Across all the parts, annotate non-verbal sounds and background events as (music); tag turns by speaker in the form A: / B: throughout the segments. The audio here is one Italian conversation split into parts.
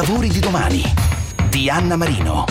A: lavori di domani di Anna Marino.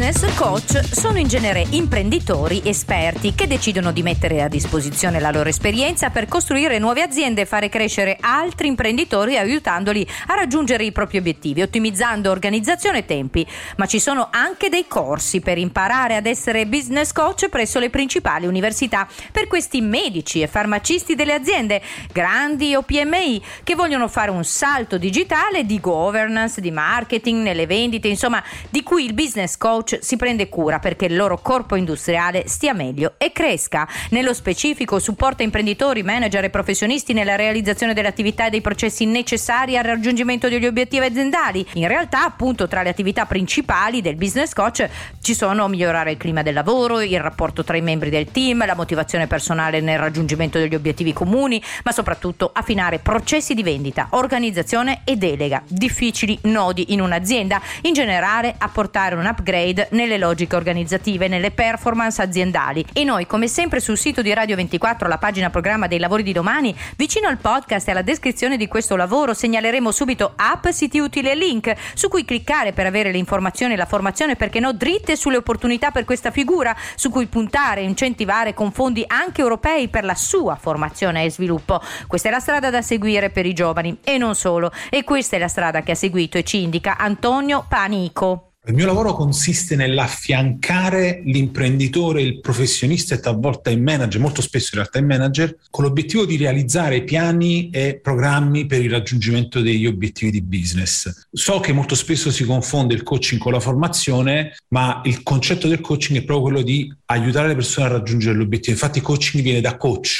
B: Business coach sono in genere imprenditori esperti che decidono di mettere a disposizione la loro esperienza per costruire nuove aziende e fare crescere altri imprenditori aiutandoli a raggiungere i propri obiettivi, ottimizzando organizzazione e tempi. Ma ci sono anche dei corsi per imparare ad essere business coach presso le principali università per questi medici e farmacisti delle aziende, grandi o PMI, che vogliono fare un salto digitale di governance, di marketing, nelle vendite, insomma, di cui il business coach si prende cura perché il loro corpo industriale stia meglio e cresca. Nello specifico supporta imprenditori, manager e professionisti nella realizzazione delle attività e dei processi necessari al raggiungimento degli obiettivi aziendali. In realtà, appunto, tra le attività principali del business coach ci sono migliorare il clima del lavoro, il rapporto tra i membri del team, la motivazione personale nel raggiungimento degli obiettivi comuni, ma soprattutto affinare processi di vendita, organizzazione e delega, difficili nodi in un'azienda, in generale apportare un upgrade upgrade nelle logiche organizzative, nelle performance aziendali. E noi, come sempre, sul sito di Radio 24, la pagina programma dei lavori di domani, vicino al podcast e alla descrizione di questo lavoro, segnaleremo subito app, siti utili e link su cui cliccare per avere le informazioni e la formazione, perché no, dritte sulle opportunità per questa figura, su cui puntare e incentivare con fondi anche europei per la sua formazione e sviluppo. Questa è la strada da seguire per i giovani e non solo. E questa è la strada che ha seguito e ci indica Antonio Panico.
C: Il mio lavoro consiste nell'affiancare l'imprenditore, il professionista e talvolta il manager, molto spesso in realtà il manager, con l'obiettivo di realizzare piani e programmi per il raggiungimento degli obiettivi di business. So che molto spesso si confonde il coaching con la formazione, ma il concetto del coaching è proprio quello di aiutare le persone a raggiungere l'obiettivo. Infatti il coaching viene da coach,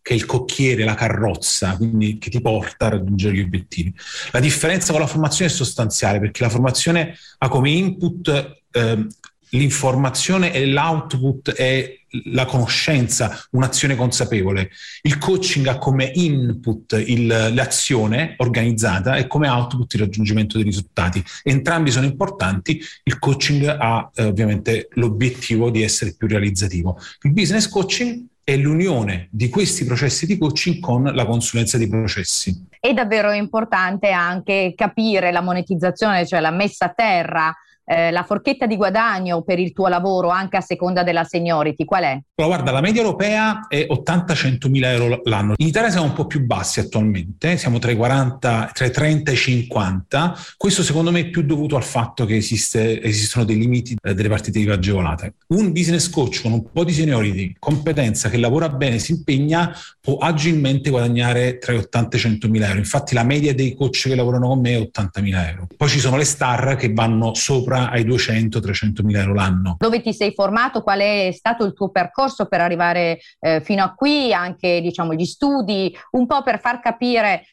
C: che è il cocchiere, la carrozza, quindi che ti porta a raggiungere gli obiettivi. La differenza con la formazione è sostanziale perché la formazione ha come input eh, l'informazione e l'output è la conoscenza, un'azione consapevole. Il coaching ha come input il, l'azione organizzata e come output il raggiungimento dei risultati. Entrambi sono importanti, il coaching ha eh, ovviamente l'obiettivo di essere più realizzativo. Il business coaching è l'unione di questi processi di coaching con la consulenza di processi.
B: È davvero importante anche capire la monetizzazione, cioè la messa a terra eh, la forchetta di guadagno per il tuo lavoro anche a seconda della seniority qual è?
C: guarda, la media europea è 80-100 mila euro l'anno. In Italia siamo un po' più bassi attualmente, siamo tra i, 40, tra i 30 e i 50. Questo secondo me è più dovuto al fatto che esiste, esistono dei limiti eh, delle partite IVA agevolate. Un business coach con un po' di seniority, competenza, che lavora bene, si impegna, può agilmente guadagnare tra i 80 e i 100 mila euro. Infatti la media dei coach che lavorano con me è 80 mila euro. Poi ci sono le star che vanno sopra ai 200-300 mila euro l'anno.
B: Dove ti sei formato? Qual è stato il tuo percorso per arrivare eh, fino a qui? Anche diciamo, gli studi, un po' per far capire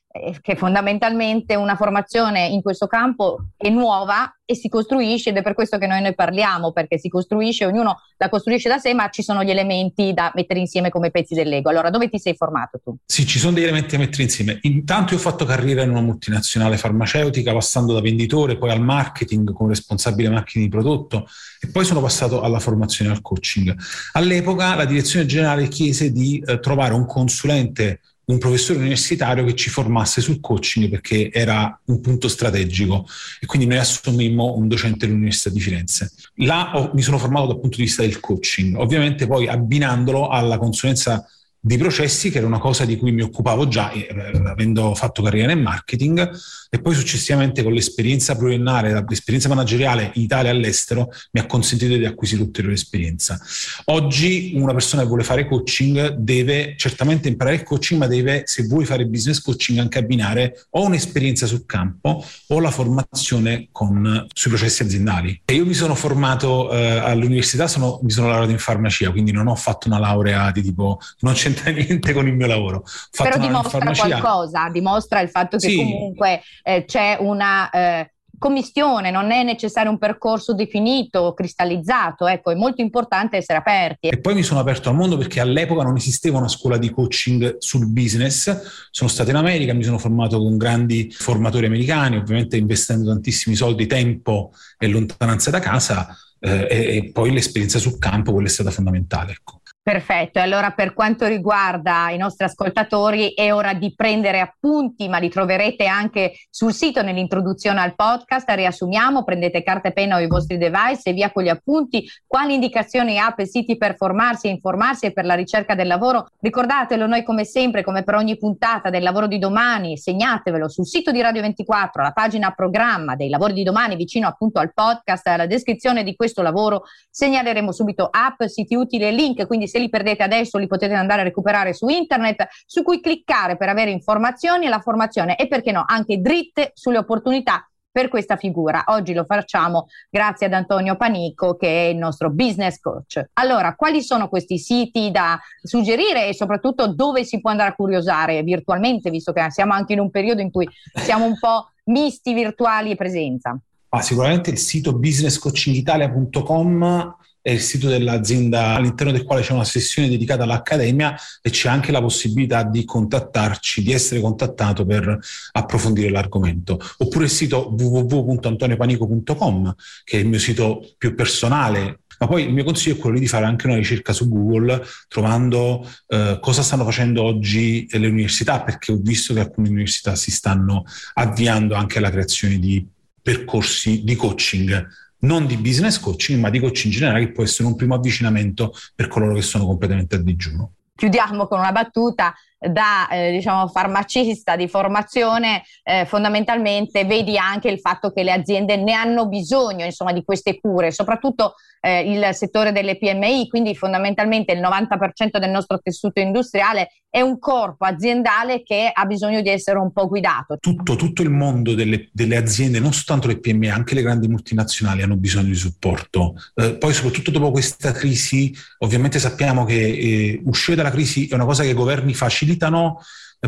B: che fondamentalmente una formazione in questo campo è nuova e si costruisce ed è per questo che noi ne parliamo, perché si costruisce, ognuno la costruisce da sé, ma ci sono gli elementi da mettere insieme come pezzi dell'ego. Allora, dove ti sei formato tu?
C: Sì, ci sono degli elementi da mettere insieme. Intanto io ho fatto carriera in una multinazionale farmaceutica, passando da venditore, poi al marketing come responsabile marketing di prodotto e poi sono passato alla formazione e al coaching. All'epoca la direzione generale chiese di eh, trovare un consulente un professore universitario che ci formasse sul coaching perché era un punto strategico e quindi noi assumimmo un docente dell'Università di Firenze. Là ho, mi sono formato dal punto di vista del coaching, ovviamente poi abbinandolo alla consulenza di processi, che era una cosa di cui mi occupavo già, eh, avendo fatto carriera nel marketing, e poi successivamente con l'esperienza pluriennale, l'esperienza manageriale in Italia e all'estero, mi ha consentito di acquisire ulteriore esperienza. Oggi una persona che vuole fare coaching deve certamente imparare il coaching, ma deve, se vuoi fare business coaching, anche abbinare o un'esperienza sul campo o la formazione con, sui processi aziendali. E io mi sono formato eh, all'università, sono, mi sono laureato in farmacia, quindi non ho fatto una laurea di tipo, non c'entra (laughs) niente con il mio lavoro.
B: Però dimostra qualcosa, dimostra il fatto che sì. comunque eh, c'è una eh, commistione, non è necessario un percorso definito, cristallizzato, ecco, è molto importante essere aperti.
C: E poi mi sono aperto al mondo perché all'epoca non esisteva una scuola di coaching sul business, sono stato in America, mi sono formato con grandi formatori americani, ovviamente investendo tantissimi soldi, tempo e lontananza da casa, eh, e, e, poi l'esperienza sul campo, quella è stata fondamentale. Ecco.
B: Perfetto, e allora per quanto riguarda i nostri ascoltatori è ora di prendere appunti, ma li troverete anche sul sito nell'introduzione al podcast. Riassumiamo, prendete carta e penna o i vostri device e via con gli appunti, quali indicazioni app e siti per formarsi e informarsi e per la ricerca del lavoro. Ricordatelo, noi come sempre, come per ogni puntata del lavoro di domani, segnatevelo sul sito di Radio 24, la pagina programma dei lavori di domani vicino appunto al podcast, alla descrizione di questo lavoro, segnaleremo subito app, siti utili e link, quindi se se li perdete adesso li potete andare a recuperare su internet, su cui cliccare per avere informazioni e la formazione e perché no, anche dritte sulle opportunità per questa figura. Oggi lo facciamo grazie ad Antonio Panico che è il nostro business coach. Allora, quali sono questi siti da suggerire e soprattutto dove si può andare a curiosare virtualmente, visto che siamo anche in un periodo in cui siamo un po' misti virtuali e presenza?
C: Ah, sicuramente il sito businesscoachingitalia.com è il sito dell'azienda all'interno del quale c'è una sessione dedicata all'Accademia e c'è anche la possibilità di contattarci, di essere contattato per approfondire l'argomento. Oppure il sito www.antoniopanico.com, che è il mio sito più personale ma poi il mio consiglio è quello di fare anche una ricerca su Google trovando eh, cosa stanno facendo oggi le università, perché ho visto che alcune università si stanno avviando anche alla creazione di percorsi di coaching non di business coaching, ma di coaching generale, che può essere un primo avvicinamento per coloro che sono completamente a digiuno.
B: Chiudiamo con una battuta da eh, diciamo, farmacista di formazione, eh, fondamentalmente vedi anche il fatto che le aziende ne hanno bisogno insomma, di queste cure, soprattutto eh, il settore delle PMI, quindi fondamentalmente il 90% del nostro tessuto industriale è un corpo aziendale che ha bisogno di essere un po' guidato.
C: Tutto, tutto il mondo delle, delle, aziende, non soltanto le PMI, anche le grandi multinazionali hanno bisogno di supporto. Eh, poi soprattutto dopo questa crisi, ovviamente sappiamo che eh, uscire dalla crisi è una cosa che i governi facilitano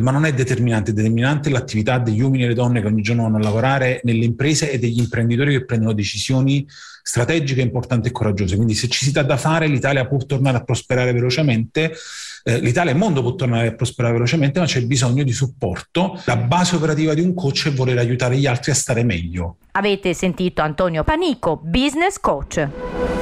C: ma non è determinante, è determinante l'attività degli uomini e delle donne che ogni giorno vanno a lavorare nelle imprese e degli imprenditori che prendono decisioni strategiche, importanti e coraggiose. Quindi se ci si dà da fare, l'Italia può tornare a prosperare velocemente, eh, l'Italia e il mondo può tornare a prosperare velocemente, ma c'è bisogno di supporto. La base operativa di un coach è voler aiutare gli altri a stare meglio.
B: Avete sentito Antonio Panico, business coach.